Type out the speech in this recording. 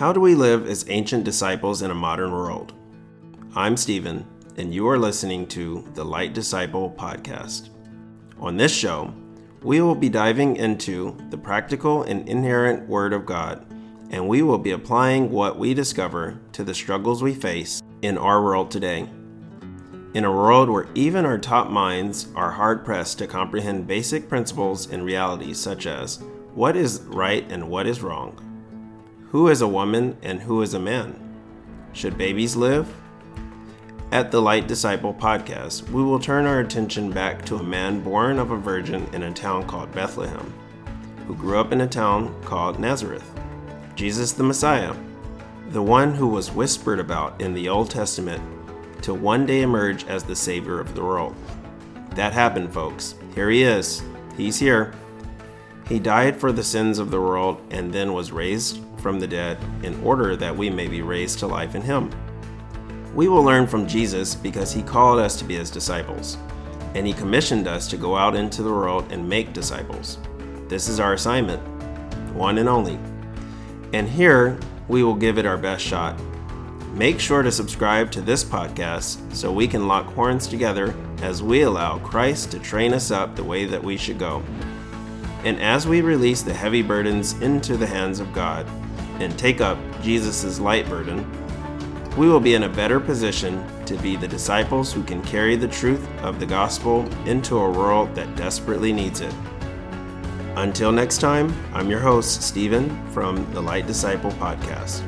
How do we live as ancient disciples in a modern world? I'm Stephen, and you are listening to the Light Disciple podcast. On this show, we will be diving into the practical and inherent Word of God, and we will be applying what we discover to the struggles we face in our world today. In a world where even our top minds are hard pressed to comprehend basic principles and realities such as what is right and what is wrong, who is a woman and who is a man, should babies live? At the Light Disciple podcast, we will turn our attention back to a man born of a virgin in a town called Bethlehem, who grew up in a town called Nazareth. Jesus the Messiah, the one who was whispered about in the Old Testament, to one day emerge as the Savior of the world. That happened, folks. Here he is. He's here. He died for the sins of the world and then was raised from the dead in order that we may be raised to life in him. We will learn from Jesus because he called us to be his disciples, and he commissioned us to go out into the world and make disciples. This is our assignment, one and only. And here we will give it our best shot. Make sure to subscribe to this podcast so we can lock horns together as we allow Christ to train us up the way that we should go. And as we release the heavy burdens into the hands of God and take up Jesus' light burden, we will be in a better position to be the disciples who can carry the truth of the gospel into a world that desperately needs it. Until next time, I'm your host, Stephen from the Light Disciple Podcast.